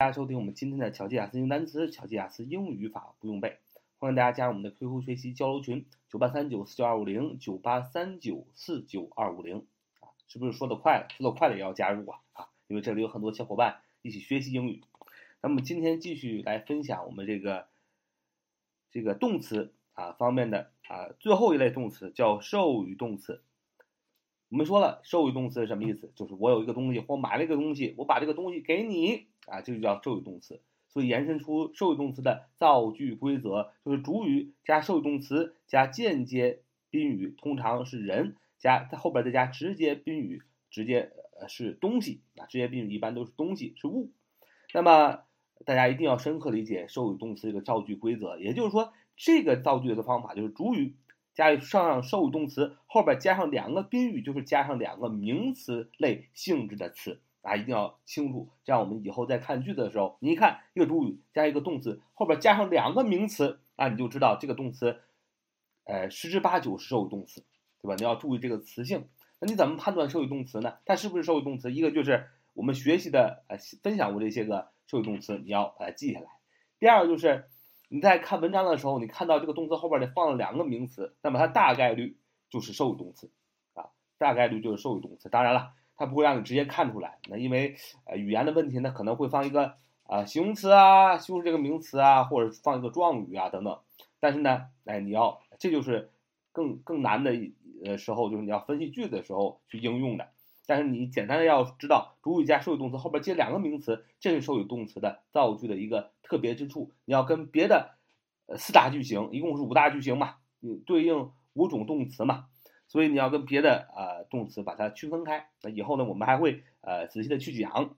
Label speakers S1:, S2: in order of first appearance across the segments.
S1: 大家收听我们今天的巧记雅思英语单词、巧记雅思英语语法不用背，欢迎大家加入我们的 QQ 学习交流群：九八三九四九二五零九八三九四九二五零啊，是不是说的快了？说的快了也要加入啊啊，因为这里有很多小伙伴一起学习英语。那么今天继续来分享我们这个这个动词啊方面的啊最后一类动词叫授予动词。我们说了，授予动词是什么意思？就是我有一个东西，或买了一个东西，我把这个东西给你啊，这就叫授予动词。所以延伸出授予动词的造句规则，就是主语加授予动词加间接宾语，通常是人加在后边再加直接宾语，直接呃是东西啊，直接宾语一般都是东西是物。那么大家一定要深刻理解授予动词这个造句规则，也就是说，这个造句的方法就是主语。加上受语动词后边加上两个宾语，就是加上两个名词类性质的词啊，一定要清楚。这样我们以后在看句子的时候，你一看一个主语加一个动词后边加上两个名词啊，你就知道这个动词，呃，十之八九是受动词，对吧？你要注意这个词性。那你怎么判断受语动词呢？它是不是受语动词？一个就是我们学习的呃分享过这些个受语动词，你要把它记下来。第二个就是。你在看文章的时候，你看到这个动词后边儿放了两个名词，那么它大概率就是授予动词，啊，大概率就是授予动词。当然了，它不会让你直接看出来，那因为呃语言的问题呢，可能会放一个啊形容词啊修饰这个名词啊，或者放一个状语啊等等。但是呢，哎，你要这就是更更难的呃时候，就是你要分析句子的时候去应用的。但是你简单的要知道，主语加授予动词后边接两个名词，这是授予动词的造句的一个特别之处。你要跟别的呃四大句型，一共是五大句型嘛，你对应五种动词嘛，所以你要跟别的呃动词把它区分开。那以后呢，我们还会呃仔细的去讲。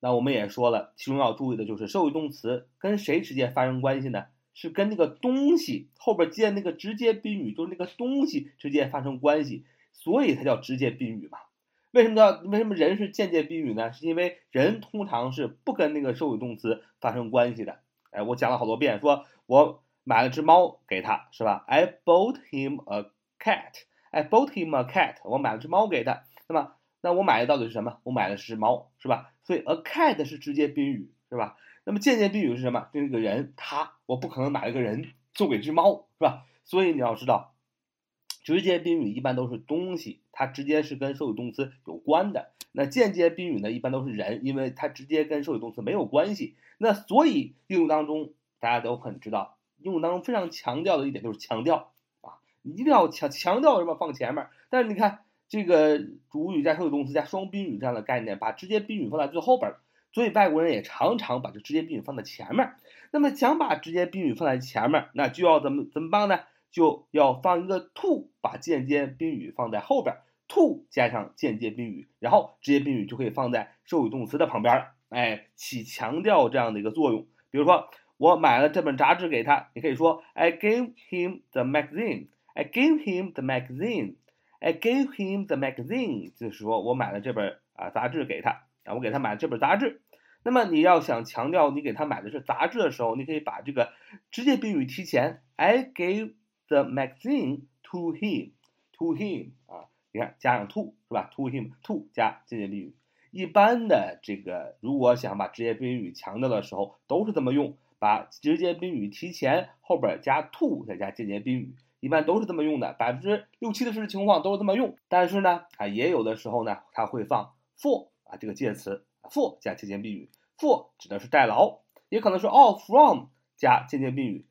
S1: 那我们也说了，其中要注意的就是授予动词跟谁直接发生关系呢？是跟那个东西后边接那个直接宾语，就是那个东西直接发生关系，所以它叫直接宾语嘛。为什么叫为什么人是间接宾语呢？是因为人通常是不跟那个授予动词发生关系的。哎，我讲了好多遍，说我买了只猫给他，是吧？I bought him a cat. I bought him a cat. 我买了只猫给他。那么，那我买的到底是什么？我买的是猫，是吧？所以 a cat 是直接宾语，是吧？那么间接宾语是什么？就是个人，他，我不可能买了个人送给只猫，是吧？所以你要知道。直接宾语一般都是东西，它直接是跟授予动词有关的。那间接宾语呢，一般都是人，因为它直接跟授予动词没有关系。那所以应用当中，大家都很知道，应用当中非常强调的一点就是强调啊，一定要强强调什么放前面。但是你看这个主语加授予动词加双宾语这样的概念，把直接宾语放在最后边，所以外国人也常常把这直接宾语放在前面。那么想把直接宾语放在前面，那就要怎么怎么办呢？就要放一个 to，把间接宾语放在后边，to 加上间接宾语，然后直接宾语就可以放在授予动词的旁边了，哎，起强调这样的一个作用。比如说，我买了这本杂志给他，你可以说 I gave him the magazine. I gave him the magazine. I gave him the magazine. 就是说我买了这本啊杂志给他，啊，我给他买了这本杂志。那么你要想强调你给他买的是杂志的时候，你可以把这个直接宾语提前，I gave The magazine to him, to him 啊，你看加上 to 是吧？To him, to 加间接宾语。一般的这个，如果想把直接宾语强调的时候，都是这么用，把直接宾语提前，后边加 to 再加间接宾语，一般都是这么用的。百分之六七十的情况都是这么用。但是呢，啊，也有的时候呢，它会放 for 啊这个介词，for 加间接宾语，for 指的是代劳，也可能是 all from 加间接宾语。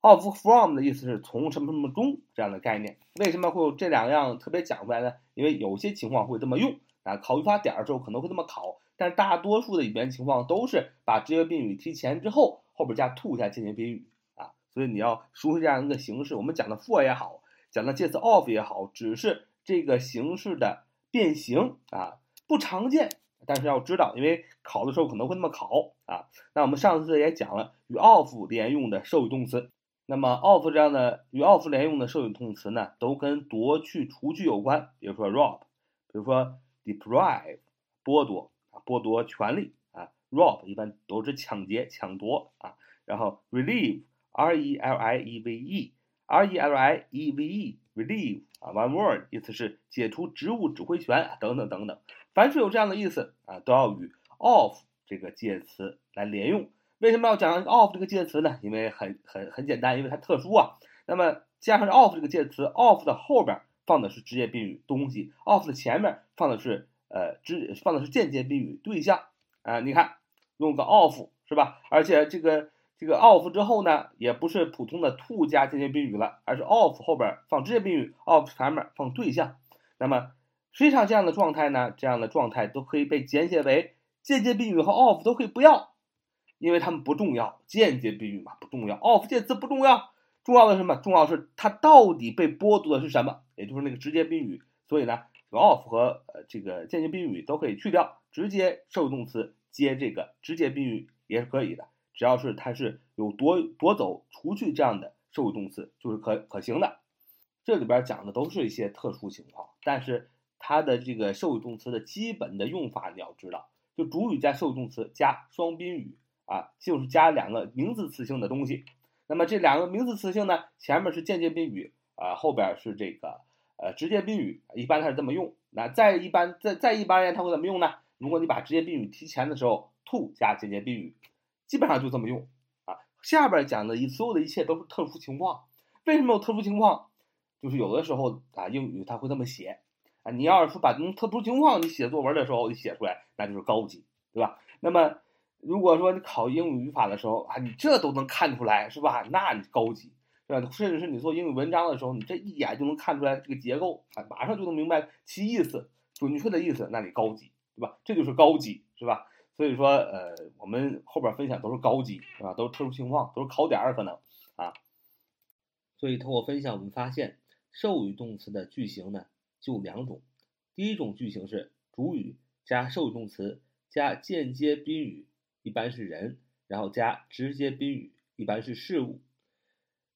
S1: Of from 的意思是从什么什么中这样的概念，为什么会有这两样特别讲出来呢？因为有些情况会这么用啊，考语法点的时候可能会这么考，但大多数的语言情况都是把直接宾语提前之后，后边加 to 加间接宾语啊，所以你要熟悉这样一个形式。我们讲的 for 也好，讲的介词 of 也好，只是这个形式的变形啊，不常见，但是要知道，因为考的时候可能会那么考啊。那我们上次也讲了与 of 连用的授予动词。那么，of 这样的与 of 连用的授予动词呢，都跟夺去、除去有关。比如说 rob，比如说 deprive，剥夺啊，剥夺权利啊，rob 一般都是抢劫、抢夺啊。然后 relieve，r e l i e v e，r e l i e v e，relieve 啊，one word，意思是解除职务指挥权，等等等等。凡是有这样的意思啊，都要与 of 这个介词来连用。为什么要讲 of 这个介词呢？因为很很很简单，因为它特殊啊。那么加上 of 这个介词，of 的后边放的是直接宾语东西，of 的前面放的是呃直放的是间接宾语对象啊。你看用个 of 是吧？而且这个这个 of 之后呢，也不是普通的 to 加间接宾语了，而是 of 后边放直接宾语，of 前面放对象。那么实际上这样的状态呢，这样的状态都可以被简写为间接宾语和 of 都可以不要，因为它们不重要。间接宾语嘛不重要，of 介词不重要。重要的什么？重要是它到底被剥夺的是什么？也就是那个直接宾语。所以呢，off 和呃这个间接宾语都可以去掉，直接受语动词接这个直接宾语也是可以的。只要是它是有夺夺走、除去这样的受语动词，就是可可行的。这里边讲的都是一些特殊情况，但是它的这个受语动词的基本的用法你要知道，就主语加受语动词加双宾语啊，就是加两个名词词性的东西。那么这两个名词词性呢，前面是间接宾语啊，后边是这个呃直接宾语，一般它是这么用。那再一般再再一般而言，它会怎么用呢？如果你把直接宾语提前的时候，to 加间接宾语，基本上就这么用啊。下边讲的一所有的一切都是特殊情况。为什么有特殊情况？就是有的时候啊，英语它会这么写啊。你要是说把这特殊情况你写作文的时候你写出来，那就是高级，对吧？那么。如果说你考英语语法的时候啊，你这都能看出来是吧？那你高级，是吧？甚至是你做英语文章的时候，你这一眼就能看出来这个结构啊，马上就能明白其意思，准确的意思，那你高级，对吧？这就是高级，是吧？所以说，呃，我们后边分享都是高级，是吧？都是特殊情况，都是考点儿可能啊。所以通过分享，我们发现授语动词的句型呢就两种，第一种句型是主语加授语动词加间接宾语。一般是人，然后加直接宾语，一般是事物。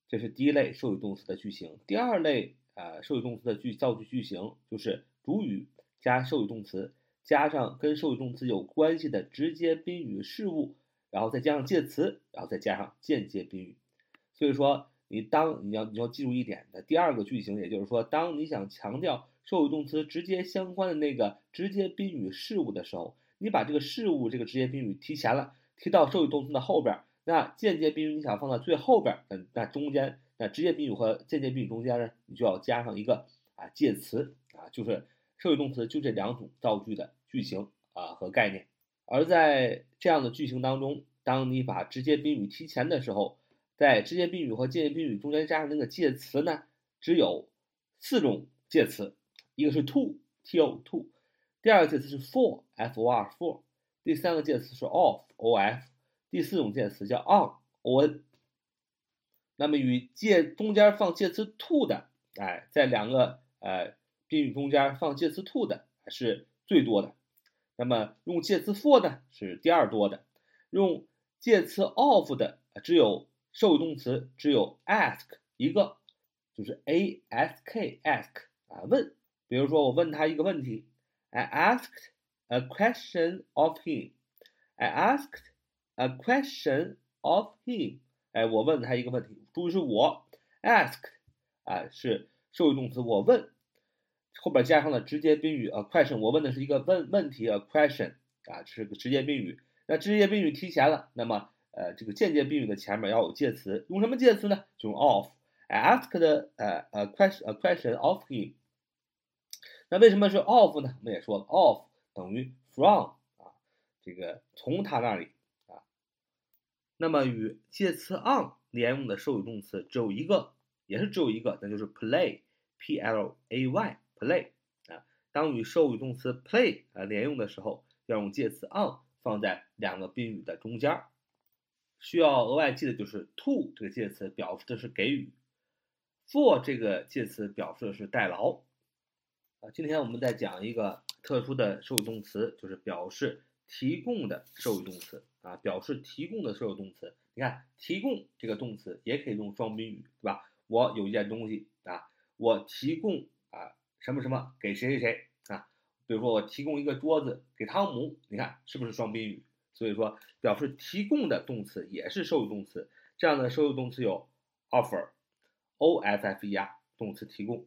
S1: 这是第一类受语动词的句型。第二类啊，受语动词的句造句句型就是主语加受语动词，加上跟受语动词有关系的直接宾语事物，然后再加上介词，然后再加上间接宾语。所以说，你当你要你要记住一点的第二个句型，也就是说，当你想强调受语动词直接相关的那个直接宾语事物的时候。你把这个事物这个直接宾语提前了，提到受语动词的后边，那间接宾语你想放在最后边，嗯，那中间那直接宾语和间接宾语中间呢，你就要加上一个啊介词啊，就是受语动词就这两种造句的句型啊和概念。而在这样的句型当中，当你把直接宾语提前的时候，在直接宾语和间接宾语中间加上那个介词呢，只有四种介词，一个是 to，t o to。第二个介词是 for，f o r for，第三个介词是 of，o f，第四种介词叫 on，o n。那么与介中间放介词 to 的，哎，在两个呃宾语中间放介词 to 的是最多的。那么用介词 for 呢是第二多的。用介词 of 的只有受语动词只有 ask 一个，就是 a s k ask 啊问。比如说我问他一个问题。I asked a question of him. I asked a question of him. 哎，我问他一个问题，注意是我 asked 啊，是受语动词，我问，后边加上了直接宾语 a question，我问的是一个问问题 a question 啊，这是个直接宾语。那直接宾语提前了，那么呃，这个间接宾语的前面要有介词，用什么介词呢？就用 of。I asked 呃 a question a question of him。那为什么是 of 呢？我们也说了，of 等于 from 啊，这个从他那里啊。那么与介词 on 连用的受语动词只有一个，也是只有一个，那就是 play，p l a y play 啊。当与受语动词 play 啊连用的时候，要用介词 on 放在两个宾语的中间。需要额外记的就是 to 这个介词表示的是给予，for 这个介词表示的是代劳。啊，今天我们再讲一个特殊的受语动词，就是表示提供的受语动词啊，表示提供的受语动词。你看，提供这个动词也可以用双宾语，对吧？我有一件东西啊，我提供啊什么什么给谁谁谁啊？比如说我提供一个桌子给汤姆，你看是不是双宾语？所以说，表示提供的动词也是受语动词。这样的受语动词有 offer，o f f e r 动词提供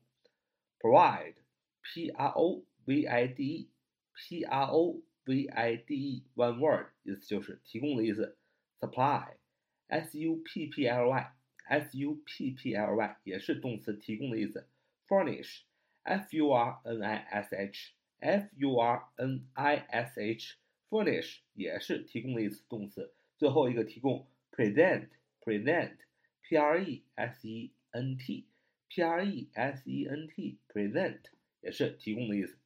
S1: ，provide。P R O V I D E，P R O v i d e one word，意思就是提供的意思。supply，s u p p l y，s u p p l y 也是动词提供的意思。furnish，f u r n i s h，f u r n i s h，furnish 也是提供的意思，动词。最后一个提供 present，present，p r e s e n t，p r e s e n t，present 也是提供的意思。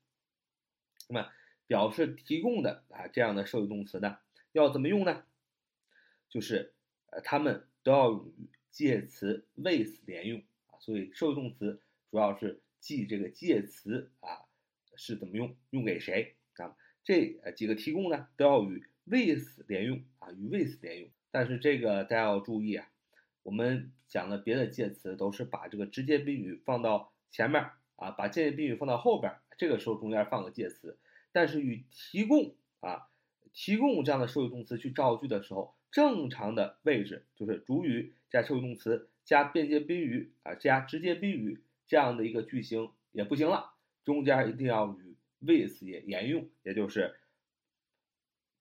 S1: 那么表示提供的啊这样的受语动词呢，要怎么用呢？就是呃，它们都要与介词 with 连用啊。所以受语动词主要是记这个介词啊是怎么用，用给谁啊？这几个提供呢都要与 with 连用啊，与 with 连用。但是这个大家要注意啊，我们讲的别的介词都是把这个直接宾语放到前面啊，把间接宾语放到后边，这个时候中间放个介词。但是与提供啊，提供这样的受语动词去造句的时候，正常的位置就是主语加受语动词加间接宾语啊，加直接宾语这样的一个句型也不行了，中间一定要与 with 也沿用，也就是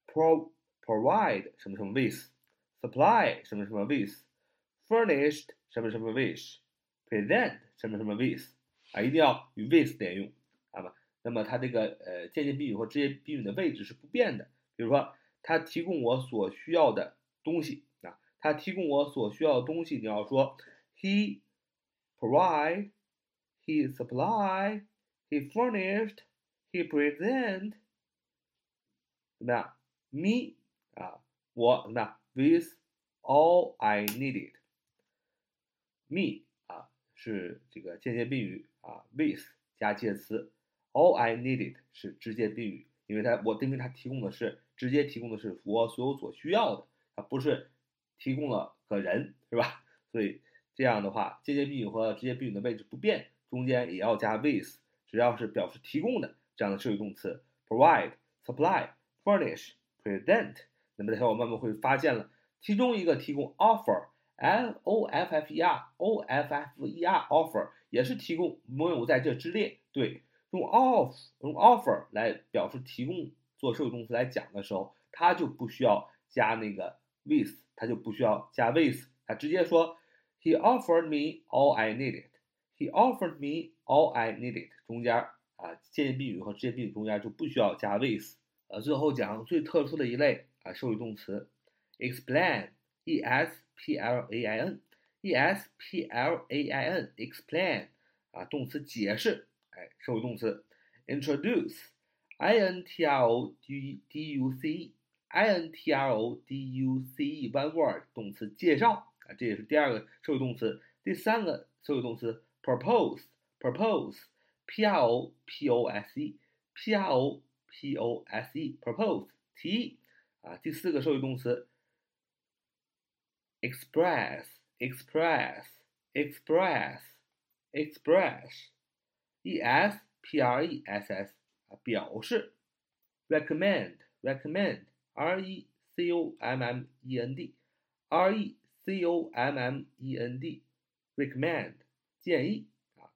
S1: pro provide 什么什么 with，supply 什么什么 with，furnished 什么什么 with，present 什么什么 with 啊，一定要与 with 连用，啊吧？那么它这个呃间接宾语和直接宾语的位置是不变的。比如说，他提供我所需要的东西啊，他提供我所需要的东西，你要说 he provide, he supply, he furnished, he present，怎么样？me 啊，我怎么样？with all I needed。me 啊是这个间接宾语啊，with 加介词。All I needed 是直接宾语，因为它我因为它提供的是直接提供的是我所有所需要的，它不是提供了个人，是吧？所以这样的话，间接宾语和直接宾语的位置不变，中间也要加 with，只要是表示提供的这样的受语动词，provide、supply、furnish、present。那么小伙伴们会发现了，其中一个提供 offer，l o f f e r，o f f e r，offer 也是提供，没有在这之列，对。用 off 用 offer 来表示提供做受语动词来讲的时候，它就不需要加那个 with，它就不需要加 with，它直接说 He offered me all I needed. He offered me all I needed. 中间啊间接宾语和直接宾语中间就不需要加 with。呃，最后讲最特殊的一类啊受语动词 explain E S P L A I N n，e s p l a i n，explain 啊动词解释。哎，受语动词，introduce，i n t r o d d u c e，i n t r o d u c e，one word，动词介绍啊，这也是第二个受语动词。第三个受语动词，propose，propose，p r o p o s e，p r o p o s e，propose，提议啊。第四个受语动词 ，express，express，express，express。e s p r e s s 啊，表示，recommend，recommend，r e c o m m e n d，r e c o m m e n d，recommend，建议啊，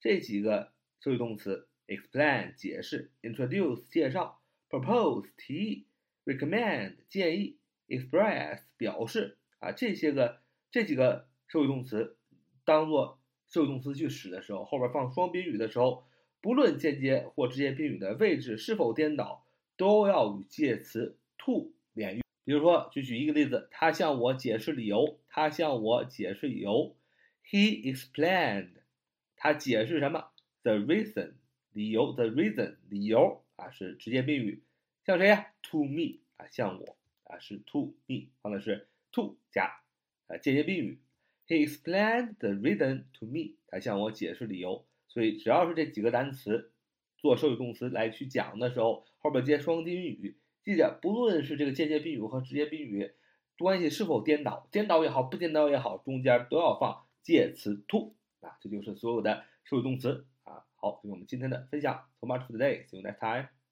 S1: 这几个受语动词，explain 解释，introduce 介绍，propose 提议，recommend 建议，express 表示啊，这些个 这几个受语动词当做。受语动词去使的时候，后边放双宾语的时候，不论间接或直接宾语的位置是否颠倒，都要与介词 to 连用。比如说，就举一个例子，他向我解释理由。他向我解释理由。He explained，他解释什么？The reason，理由。The reason，理由啊是直接宾语，向谁呀？To me 啊，向我啊是 to me，放的是 to 加啊间接宾语。He explained the reason to me。他向我解释理由。所以只要是这几个单词做受语动词来去讲的时候，后边接双宾语，记着，不论是这个间接宾语和直接宾语关系是否颠倒，颠倒也好，不颠倒也好，中间都要放介词 to。啊，这就是所有的受语动词啊。好，这是我们今天的分享。So much for today. See you next time.